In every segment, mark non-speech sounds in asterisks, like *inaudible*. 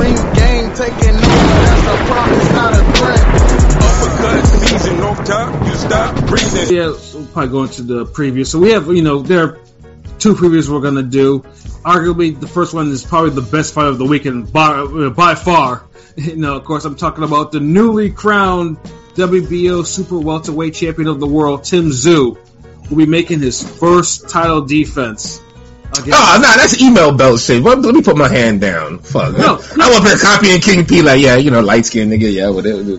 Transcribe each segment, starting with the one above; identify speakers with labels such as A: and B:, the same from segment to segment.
A: ring gang taking over. That's a promise, not a threat.
B: Uppercut season, no time, you stop breathing.
C: Yeah, we'll probably go into the preview. So we have, you know, there are two previews we're gonna do. Arguably, the first one is probably the best fight of the weekend by uh, by far. *laughs* You know, of course, I'm talking about the newly crowned WBO Super Welterweight Champion of the World, Tim Tszyu, will be making his first title defense. Against
D: Oh, ah, nah, that's email belt shit. Let, let me put my hand down. Fuck.
C: No,
D: I want to be copying King P like, yeah, you know, light skinned nigga, yeah, whatever.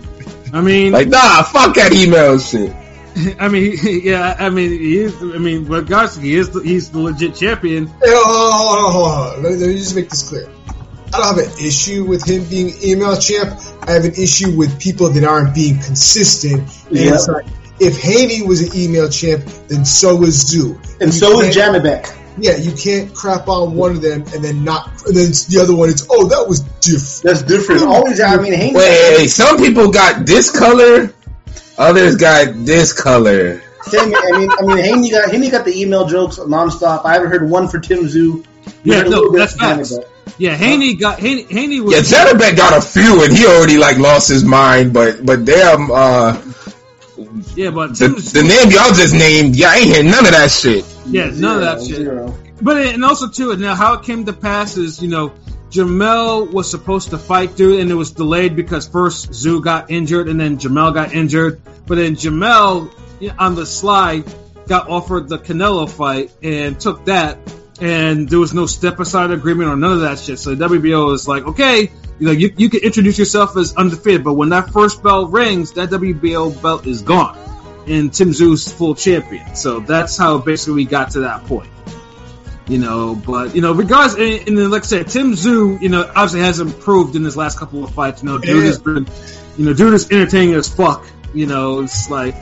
C: I mean,
D: Like, nah, fuck that email shit. *laughs*
C: I mean, *laughs* yeah, I mean, he is. I mean, regardless, he is. The, he's the legit champion.
E: Hey, hold on, hold on, hold on. Let, me, let me just make this clear. I don't have an issue with him being email champ. I have an issue with people that aren't being consistent. And
F: Yeah.
E: it's like, if Haney was an email champ, then so was Tszyu.
F: And
E: You
F: so is
E: can't-
F: Janibek.
E: Yeah, you can't crap on one of them and then not, and then the other one It's oh, that was different.
F: That's different. Always, I mean, Haney.
D: Wait, some people got this color, others got this color.
F: Same, I mean, I mean, Haney got Haney got the email jokes nonstop. I haven't heard one for Tim Tszyu. We
C: Yeah, no, that's
F: from
C: facts. Yeah, Haney got Haney. Haney was.
D: Yeah, Janibek got a few, and he already like lost his mind. But but damn, uh,
C: yeah, but
D: the, the name y'all just named, y'all ain't hear none of that shit.
C: yeah, none of that shit.
F: zero.
C: But and also too, now how it came to pass is you know Jermell was supposed to fight dude, and it was delayed because first Tszyu got injured, and then Jermell got injured. But then Jermell on the slide got offered the Canelo fight and took that, and there was no step aside agreement or none of that shit. So the WBO is like, okay, you know, you, you can introduce yourself as undefeated, but when that first bell rings, that WBO belt is gone, and Tim Tszyu's full champion. So that's how basically we got to that point you know. But you know, regardless, and, and then, like I said, Tim Tszyu, you know, obviously has improved in his last couple of fights. You know, dude
E: Yeah.
C: has been, you know, dude is entertaining as fuck. You know, it's like,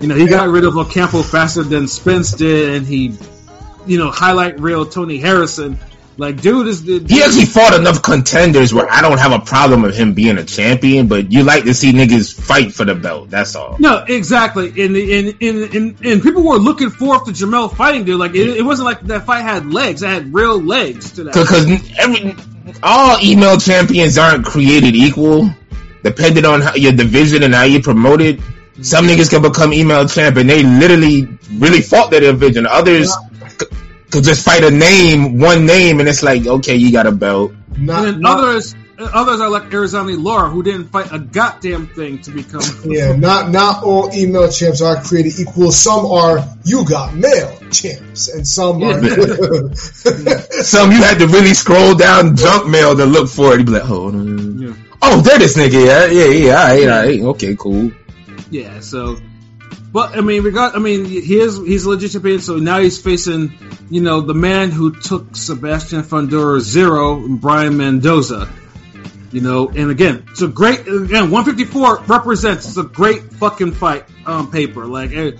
C: you know, he got rid of Ocampo faster than Spence did, and he, you know, highlight real Tony Harrison. Like, dude is the
D: He actually fought enough contenders where I don't have a problem with him being a champion, but you like to see niggas fight for the belt. That's all.
C: No, exactly. And and, and and and people were looking forward to Jermell fighting, dude. Like it, it wasn't like that fight had legs; it had real legs to that.
D: Because every all email champions aren't created equal, depending on how, your division and how you promote it. Some niggas can become email champ, and they literally really fought their division. Others c- could just fight a name, one name, and it's like, okay, you got a belt.
E: Not,
C: and then
E: not-
C: others, others are like Erislandy Lara, who didn't fight a goddamn thing to become. *laughs*
E: Yeah, not not all email champs are created equal. Some are you got mail champs, and some are. *laughs*
D: Some you had to really scroll down junk mail to look for it. You'd be like, hold on.
C: Yeah.
D: Oh, there this nigga. Yeah, yeah, yeah. All right, all right. Okay, cool.
C: Yeah, so, but I mean, regard, I mean, he is he's a legit champion. So now he's facing, you know, the man who took Sebastian Fundora zero, Brian Mendoza. You know, and again, it's a great again. 154 represents it's a great fucking fight on paper. Like, eh,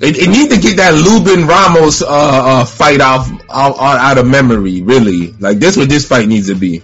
D: It, it need to get that Lubin Ramos uh, uh, fight off out, out of memory. Really, like this, what this fight needs to be.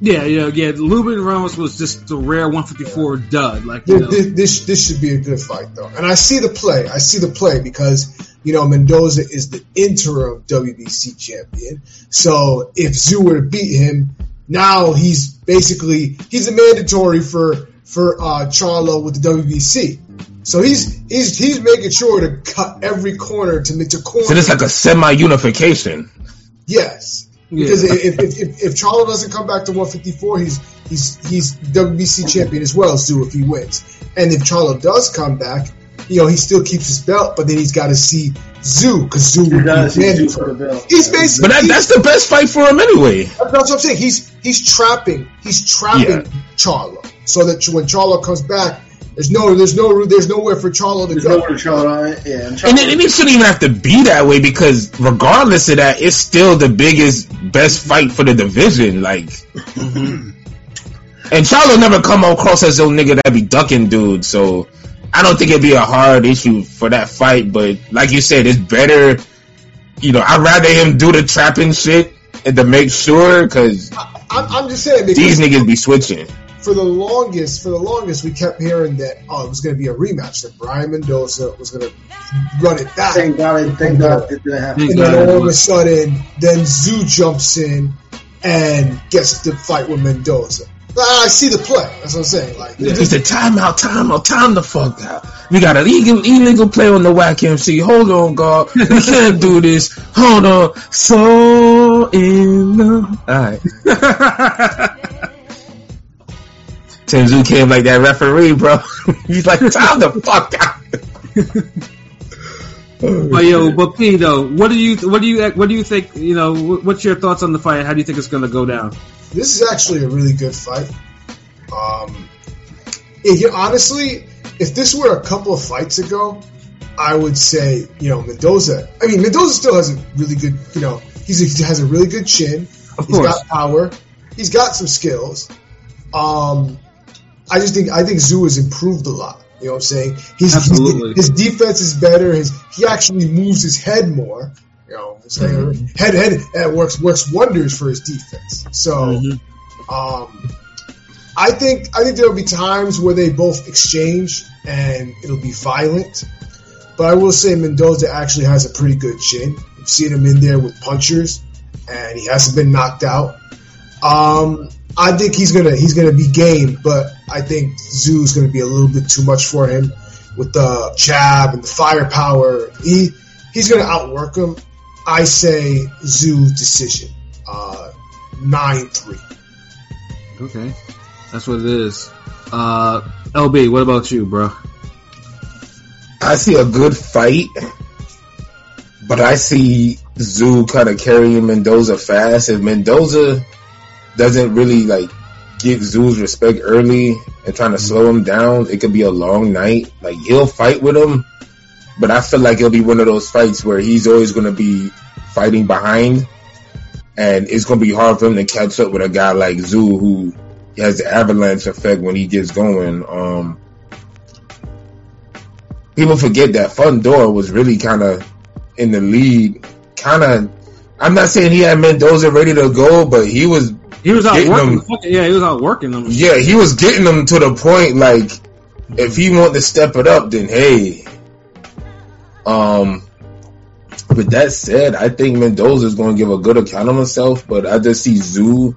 C: Yeah, yeah, yeah. Lubin Ramos was just the rare 154 dud. Like, you
E: This,
C: know,
E: this this should be a good fight though, and I see the play. I see the play because you know Mendoza is the interim WBC champion. So if Tszyu were to beat him, now he's basically he's a mandatory for for uh, Charlo with the WBC. So he's he's he's making sure to cut every corner to make to corner.
D: So it's like a semi unification.
E: Yes.
C: Yeah.
E: Because if, if, if, if Charlo doesn't come back to 154, he's he's he's WBC champion as well, Tszyu, if he wins. And if Charlo does come back, you know, he still keeps his belt, but then he's got to see Tszyu, because
F: Tszyu
E: would be
F: see Tszyu for
E: mandatory.
F: the belt.
E: He's basically,
D: But that, that's the best fight for him anyway.
E: that's what I'm saying. He's he's trapping, he's trapping
D: Yeah.
E: Charlo, so that when Charlo comes back, there's no there's no there's nowhere for Charlo to
F: There's
E: go.
F: nowhere to Charlotte. Uh, yeah, and
D: And it, it shouldn't even have to be that way because regardless of that, it's still the biggest, best fight for the division. Like, mm-hmm. and Charlo never come across as those nigga that be ducking dude. So I don't think it'd be a hard issue for that fight. But like you said, it's better. You know, I'd rather him do the trapping shit and to make sure because
E: I'm, I'm just saying because
D: these niggas be switching.
E: For the longest, for the longest, we kept hearing that oh, it was going to be a rematch. That Brian Mendoza was going to run it back,
F: thank God, it- thank God it didn't happen.
E: And then all of a sudden, then Tszyu jumps in, and gets the fight with Mendoza. I see the play. That's what I'm saying. Like,
C: Yeah.
D: He said, time out, time out, time the fuck out. We got an illegal, illegal play on the whack MC. Hold on, God. We *laughs* can't do this. Hold on. So in love. *laughs* Alright. Tenzu came like that referee, bro. *laughs* He's like, time the fuck out. *laughs*
C: But yo, but P though, what do you what do you what do you think? You know, what's your thoughts on the fight? How do you think it's going to go down?
E: this is actually a really good fight. Um, if you, honestly, if this were a couple of fights ago, I would say you know Mendoza. I mean, Mendoza still has a really good. You know, he's a, he has a really good chin.
C: Of
E: He's
C: course.
E: got power. He's got some skills. Um, I just think I think Tszyu has improved a lot. You know what I'm saying? He's,
C: Absolutely.
E: his defense is better. His he actually moves his head more. You know, it's like head head uh, works works wonders for his defense. So, um, I think I think there'll be times where they both exchange and it'll be violent. But I will say Mendoza actually has a pretty good chin. You've seen him in there with punchers, and he hasn't been knocked out. Um, I think he's gonna he's gonna be game, but I think Tszyu's gonna be a little bit too much for him with the jab and the firepower. He he's gonna outwork him. I say Tszyu decision, uh, nine three.
C: Okay, that's what it is. Uh, LB, what about you, bro?
D: I see a good fight, but I see Tszyu kind of carrying Mendoza fast. If Mendoza doesn't really like give Tszyu's respect early and trying to slow him down, it could be a long night. Like he'll fight with him, but I feel like it'll be one of those fights where he's always going to be fighting behind, and it's going to be hard for him to catch up with a guy like Tszyu who has the avalanche effect when he gets going. Um, people forget that Fundora was really kind of in the lead. Kind of, I'm not saying he had Mendoza ready to go, but he was,
C: He was out working.
D: them-
C: yeah, he was out working them.
D: yeah, he was getting them to the point. Like, if he wanted to step it up, then hey. Um, with that said, I think Mendoza is going to give a good account of himself, but I just see Tszyu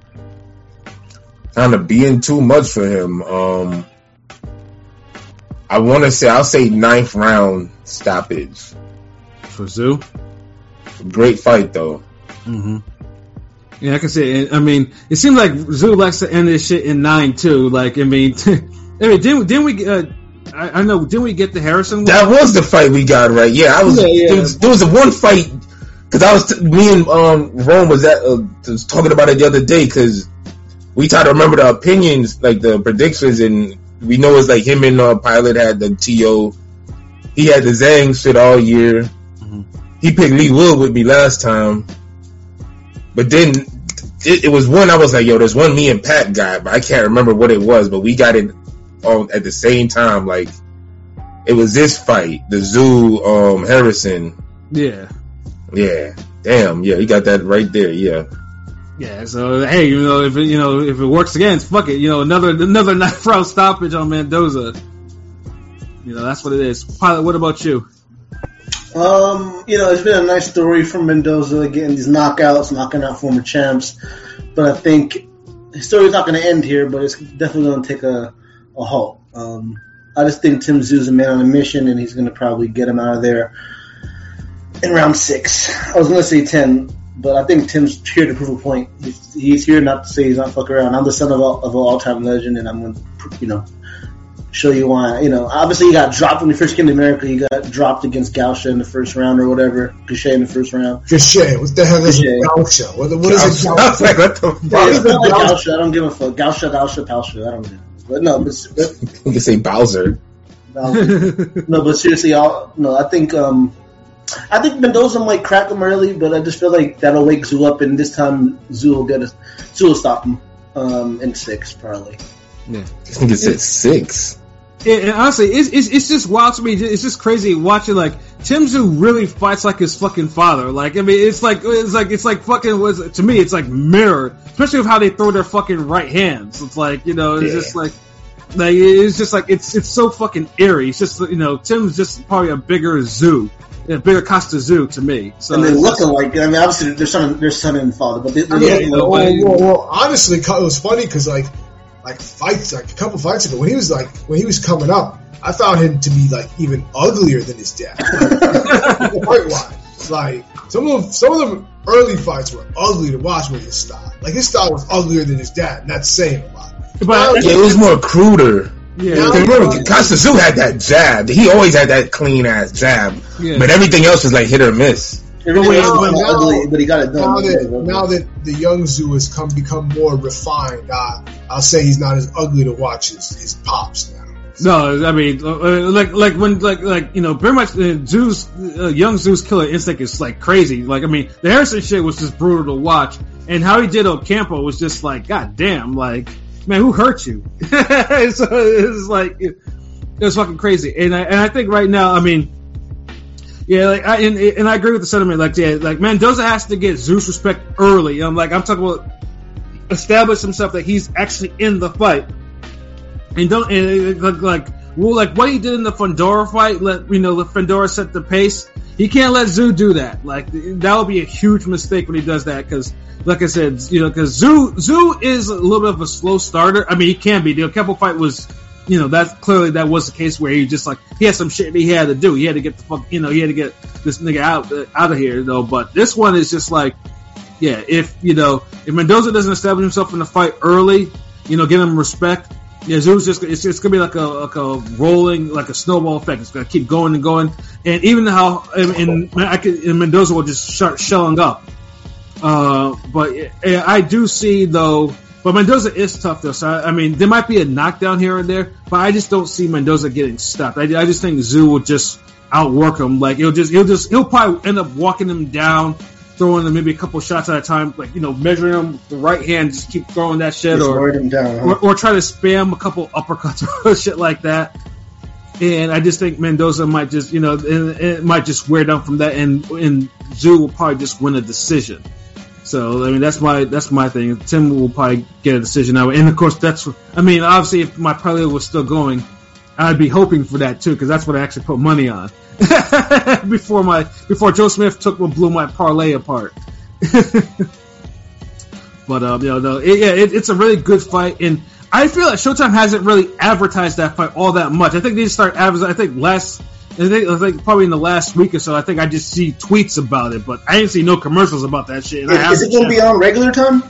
D: kind of being too much for him. Um, I want to say I'll say ninth round stoppage.
C: for Tszyu.
D: Great fight though.
C: hmm Yeah, I can see it. I mean, it seems like Tszyu likes to end this shit in nine too. Like, I mean, *laughs* I mean, didn't didn't we? Uh, I, I know, didn't we get the Harrison? one?
D: That was the fight we got right. Yeah, I was.
C: Yeah, yeah.
D: There, was there was a one fight because I was t- me and um Rome was at uh, was talking about it the other day because we tried to remember the opinions like the predictions and we know it's like him and uh, Pilot had the To. He had the Zang shit all year.
C: Mhm.
D: He picked Leigh Wood with me last time, but then it, it was one I was like, yo, there's one me and Pat got, but I can't remember what it was. But we got it all at the same time. Like it was this fight, the Tszyu um Harrison.
C: Yeah,
D: Yeah. Damn, yeah, he got that right there, yeah.
C: yeah. So hey, you know, if it, you know if it works again, fuck it. You know, another another *laughs* ninth round stoppage on Mendoza. You know, that's what it is. Pilot, what about you?
F: Um, you know, it's been a nice story from Mendoza getting these knockouts, knocking out former champs. But I think his story's not going to end here, but it's definitely going to take a, a halt. Um, I just think Tim Tszyu's a man on a mission, and he's going to probably get him out of there in round six. I was going to say 10, but I think Tim's here to prove a point. He's, he's here not to say he's not fuck around. I'm the son of, a, of an all time legend, and I'm going to, you know, show you why. You know, obviously you got dropped when you first came to America. You got dropped against Gausha in the first round or whatever. Cachet in the first round.
E: Cachet. What the hell is
F: Cachet.
E: a Gausha? What, what is a
D: I was *laughs* like,
E: Gausha?
D: what the
F: Yeah,
D: fuck?
F: it's not like
E: Gausha?
F: Gausha. I don't give a fuck. Gausha, Gausha, Gausha. I don't know. But no, but, but *laughs*
D: You can say Bowser.
F: no, no, but seriously, I'll, no, I think um, I think Mendoza might crack him early, but I just feel like that'll wake Tszyu up, and this time Tszyu will get us. Tszyu will stop him um, in six probably.
D: This nigga said six.
C: And honestly, it's, it's it's just wild to me. It's just crazy watching like Tim Tszyu really fights like his fucking father. Like I mean, it's like it's like it's like fucking was to me. It's like mirror, especially with how they throw their fucking right hands. It's like you know, it's
D: Yeah.
C: just like Like it's just like it's it's so fucking eerie. It's just you know Tim's just probably a bigger Tszyu, a bigger Kostya Tszyu to me. So
F: and they
C: it's
F: look
C: just-
F: alike. I mean, obviously they're son, they're son and father, but they, they
E: Yeah,
F: look
E: well, well, well, honestly, it was funny because like, like fights, like a couple fights ago, when he was like, when he was coming up, I found him to be like even uglier than his dad, *laughs* fight wise. Like some of them, some of them early fights were ugly to watch with his style. Like his style was uglier than his dad, and that's saying a lot.
C: but
D: Yeah, it was more cruder.
C: yeah,
E: Now-
D: Cause remember, Kostya Tszyu had that jab. He always had that clean ass jab.
C: Yeah.
D: But everything else was like hit or miss.
F: Everything
E: Now-
F: else was
E: now-
F: ugly, but he got it done.
E: Now that now that the young Tszyu has come become more refined, uh, I'll say he's not as ugly to watch as his pops now.
C: No, I mean, uh, like, like when, like, like you know, pretty much uh, Tszyu's, uh, young Tszyu's killer instinct is like crazy. Like, I mean, the Harrison shit was just brutal to watch, and how he did Ocampo was just like, god damn, like, man, who hurt you? *laughs* so it's like, it, it was fucking crazy, and I and I think right now, I mean. Yeah, like I and, and I agree with the sentiment. Like, yeah, like Mendoza has to get Tszyu's respect early. I'm like, I'm talking about establish himself that he's actually in the fight and don't and like, like well like what he did in the Fundora fight let you know the Fundora set the pace he can't let Tszyu do that like that would be a huge mistake when he does that because like I said you know because Tszyu Tszyu is a little bit of a slow starter I mean he can be the Keppel fight was you know that's clearly that was the case where he just like he had some shit he had to do he had to get the fuck you know he had to get this nigga out out of here though but this one is just like yeah, if you know if Mendoza doesn't establish himself in the fight early, you know, give him respect. Yeah, Tszyu's just it's, it's gonna be like a like a rolling like a snowball effect. It's gonna keep going and going, and even how and, and I could, and Mendoza will just start shelling up. Uh, but I do see though. But Mendoza is tough though, so I, I mean there might be a knockdown here and there, but I just don't see Mendoza getting stopped. I, I just think Tszyu will just outwork him. Like he'll just he'll just he'll probably end up walking him down, throwing him maybe a couple shots at a time, like you know measuring him with the right hand, just keep throwing that shit,
F: Just
C: or
F: him down. huh?
C: or, or try to spam a couple uppercuts *laughs* or shit like that. And I just think Mendoza might just, you know, it, it might just wear down from that, and and Tszyu will probably just win a decision. So I mean, that's my that's my thing. Tim will probably get a decision out, and of course that's. I mean, obviously, if my parlay was still going, I'd be hoping for that too, because that's what I actually put money on *laughs* before my before Joe Smith took what blew my parlay apart. *laughs* But um, you know, no, it, yeah, it, it's a really good fight, and I feel like Showtime hasn't really advertised that fight all that much. I think they just started advertising. I think last, I think, I think probably in the last week or so. I think I just see tweets about it, but I didn't see no commercials about that shit.
F: Is, is it going to be on regular time?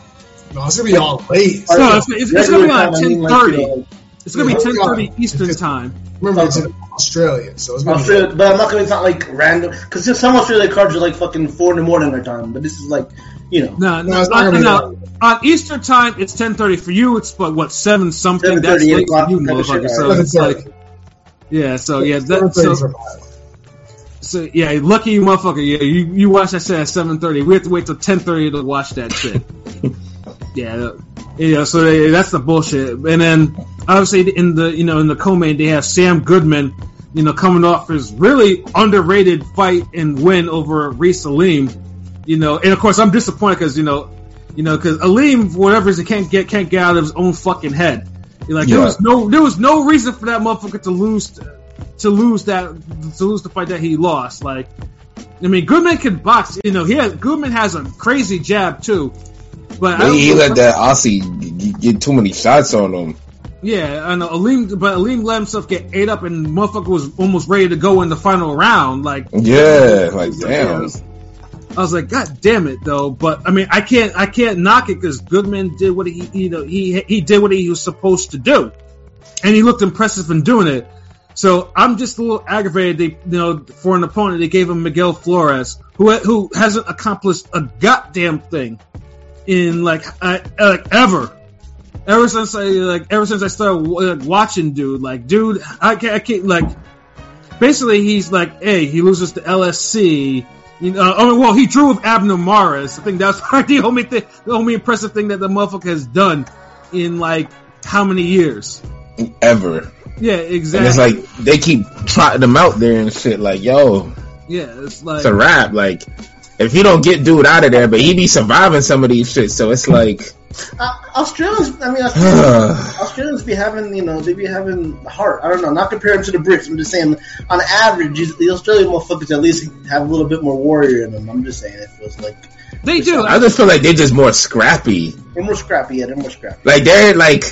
E: No, it's gonna be all late.
C: No, it's- it's- it's gonna be on
F: Regular time, I mean, like,
C: 10:30. It's gonna be ten thirty
E: yeah.
C: Eastern time.
E: Remember, it's in Australia, so it's gonna
F: Australia,
E: be.
F: but I'm not going to. It's not like random because some Australia cards are like fucking four in the morning their time. But this is like, you know,
C: No, no,
E: it's not
C: on,
E: gonna
C: no, on Eastern time it's ten thirty for you. It's what what seven something. That's
F: eight
C: late for you,
F: kind of
C: motherfucker. So it's like, yeah. So yeah, that, so,
E: 7:30 for mine.
C: So yeah, lucky you motherfucker. Yeah, you, you watch that shit at seven thirty. We have to wait till ten thirty to watch that shit. *laughs* yeah, yeah. So they, that's the bullshit. And then obviously in the you know in the co-main they have Sam Goodman, you know, coming off his really underrated fight and win over Ra'eese Aleem. You know, and of course I'm disappointed because you know, you know, because Aleem for whatever reason can't get can't get out of his own fucking head. Like there
D: Yeah.
C: was no there was no reason for that motherfucker to lose to lose that to lose the fight that he lost. Like, I mean, Goodman can box. You know, he has Goodman has a crazy jab too. But I
D: He, let that Aussie get too many shots on him.
C: yeah, and Aleem, but Aleem let himself get ate up, and motherfucker was almost ready to go in the final round. Like,
D: Yeah, like damn.
C: I was like, God damn it, though. But I mean, I can't, I can't knock it because Goodman did what he, you know, he he did what he was supposed to do, and he looked impressive in doing it. So I'm just a little aggravated. They, you know, for an opponent, they gave him Miguel Flores, who who hasn't accomplished a goddamn thing in like uh, like ever. Ever since I like, ever since I started uh, watching, dude, like, dude, I can't, I can't, like, basically he's like, hey, he loses to LSC. You know, oh well, he drew with Abner Mares. I think that's *laughs* the only thing, the only impressive thing that the motherfucker has done in like how many years?
D: Ever.
C: Yeah,
D: And
C: exactly.
D: it's like they keep trotting him out there and shit. Like, yo,
C: yeah, it's like
D: it's a wrap. Like, if you don't get dude out of there, but he be surviving some of these shit. So it's like,
F: uh, Australians. I mean, *sighs* Australians, Australians be having, you know, they be having heart. I don't know. Not comparing to the Brits. I'm just saying, on average, the Australian motherfuckers at least have a little bit more warrior in them. I'm just saying, it feels like
C: They do.
D: I just feel like they're just more scrappy.
F: they're more scrappy. Yeah, they're more scrappy.
D: Like they're like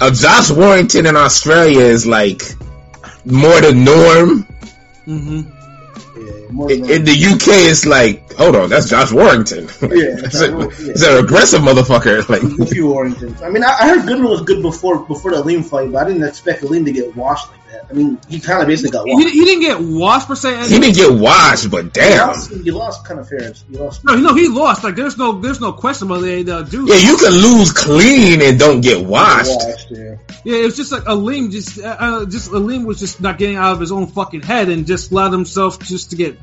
D: uh, Josh Warrington in Australia is like more the norm.
C: hmm
F: Yeah, more
D: In, in the UK, it's like, hold on, that's Josh Warrington. *laughs*
F: Yeah,
D: a,
F: yeah.
D: it's an aggressive motherfucker. Like,
F: a few Warringtons. I mean, I, I heard Goodman was good before before the Aleem fight, but I didn't expect Aleem to get washed like that. I mean, he kind of basically got
C: He,
F: washed.
C: he didn't get washed per se.
D: he didn't get washed, but
F: He
D: damn.
F: lost, he lost kind of fair. He lost.
C: No, no, he lost. Like there's no, there's no question about the uh, dude.
D: Yeah, you can lose clean and don't get washed.
F: washed, yeah.
C: Yeah, it was just like Aleem just, uh, uh, just Aleem was just not getting out of his own fucking head and just allowed himself just to get.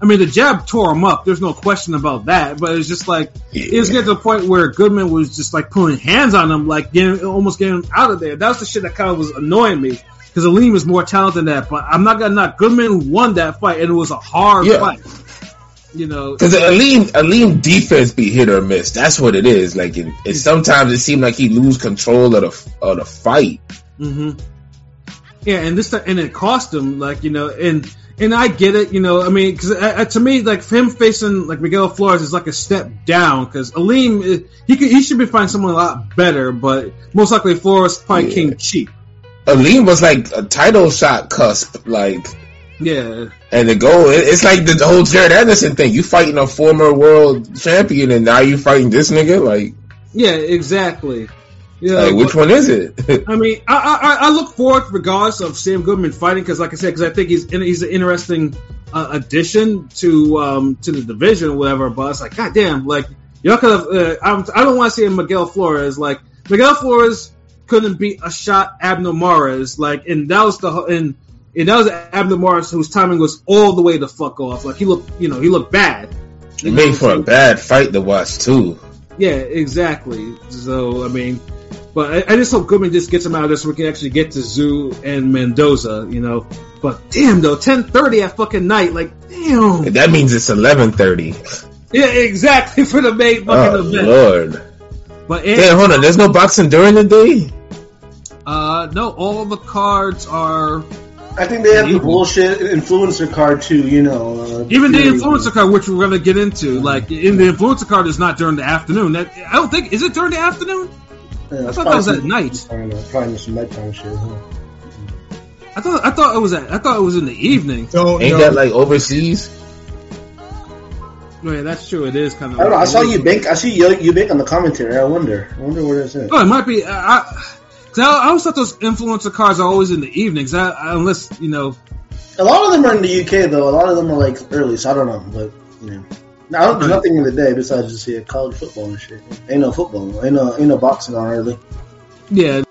C: I mean, the jab tore him up. There's no question about that. But it's just like it was getting to the point where Goodman was just like pulling hands on him, like getting almost getting him out of there. That was the shit that kind of was annoying me because Aleem is more talented than that. But I'm not gonna knock Goodman won that fight and it was a hard
D: Yeah.
C: fight. You know,
D: Because Aleem, Aleem defense be hit or miss. That's what it is. Like, it, it sometimes it seemed like he lose control of the of the fight.
C: Mm-hmm. Yeah, and this and it cost him like you know, and and I get it, you know. I mean, because uh, to me, like him facing like Miguel Flores is like a step down because Aleem uh, he could he should be finding someone a lot better, but most likely Flores probably
D: Yeah.
C: came cheap.
D: Aleem was like a title shot cusp, like,
C: Yeah,
D: and the goal. It, it's like the whole Jared Anderson thing. You fighting a former world champion, and now you fighting this nigga. Like,
C: yeah, exactly. Yeah,
D: like which one is it?
C: I mean, I, I I look forward regardless of Sam Goodman fighting because, like I said, because I think he's in, he's an interesting uh, addition to um to the division or whatever. But it's like, goddamn, like y'all could have. Uh, I'm, I don't want to see Miguel Flores like Miguel Flores couldn't beat a shot Abner Mares like, and that was the and. And that was Abner Mares, whose timing was all the way the fuck off. Like he looked, you know, he looked bad.
D: it made for a bad fight to watch too.
C: Yeah, exactly. So I mean, but I, I just hope Goodman just gets him out of this so we can actually get to Tszyu and Mendoza, you know. But damn though, ten thirty at fucking night, like damn.
D: That means it's eleven thirty.
C: Yeah, exactly *laughs* for the main fucking
D: Oh
C: event.
D: lord!
C: But
D: Damn, hold on. There's no boxing during the day.
C: Uh, no, all the cards are
F: I think they have the bullshit influencer card too. You know, uh,
C: even the influencer card, which we're gonna get into. Like in the influencer card is not during the afternoon. That I don't think is it during the afternoon.
F: Yeah,
C: I thought that was
F: probably
C: at
F: some-
C: night.
F: I know, probably some nighttime shit. Huh?
C: I thought I thought it was at, I thought it was in the evening.
E: Don't
D: Ain't
E: know.
D: that like overseas?
C: Oh, yeah, that's true. It is kind of.
F: I don't know. I saw you bank. I see you, you bank on the commentary. I wonder. I wonder where that's at.
C: Oh, it might be. I, I, 'cause I, always thought those influencer cars are always in the evenings. I, I, unless you know,
F: A lot of them are in the UK though. A lot of them are like early, so I don't know. But you know, I don't do nothing in the day besides just see college football and shit. Ain't no football. Ain't no ain't no boxing on early.
C: yeah,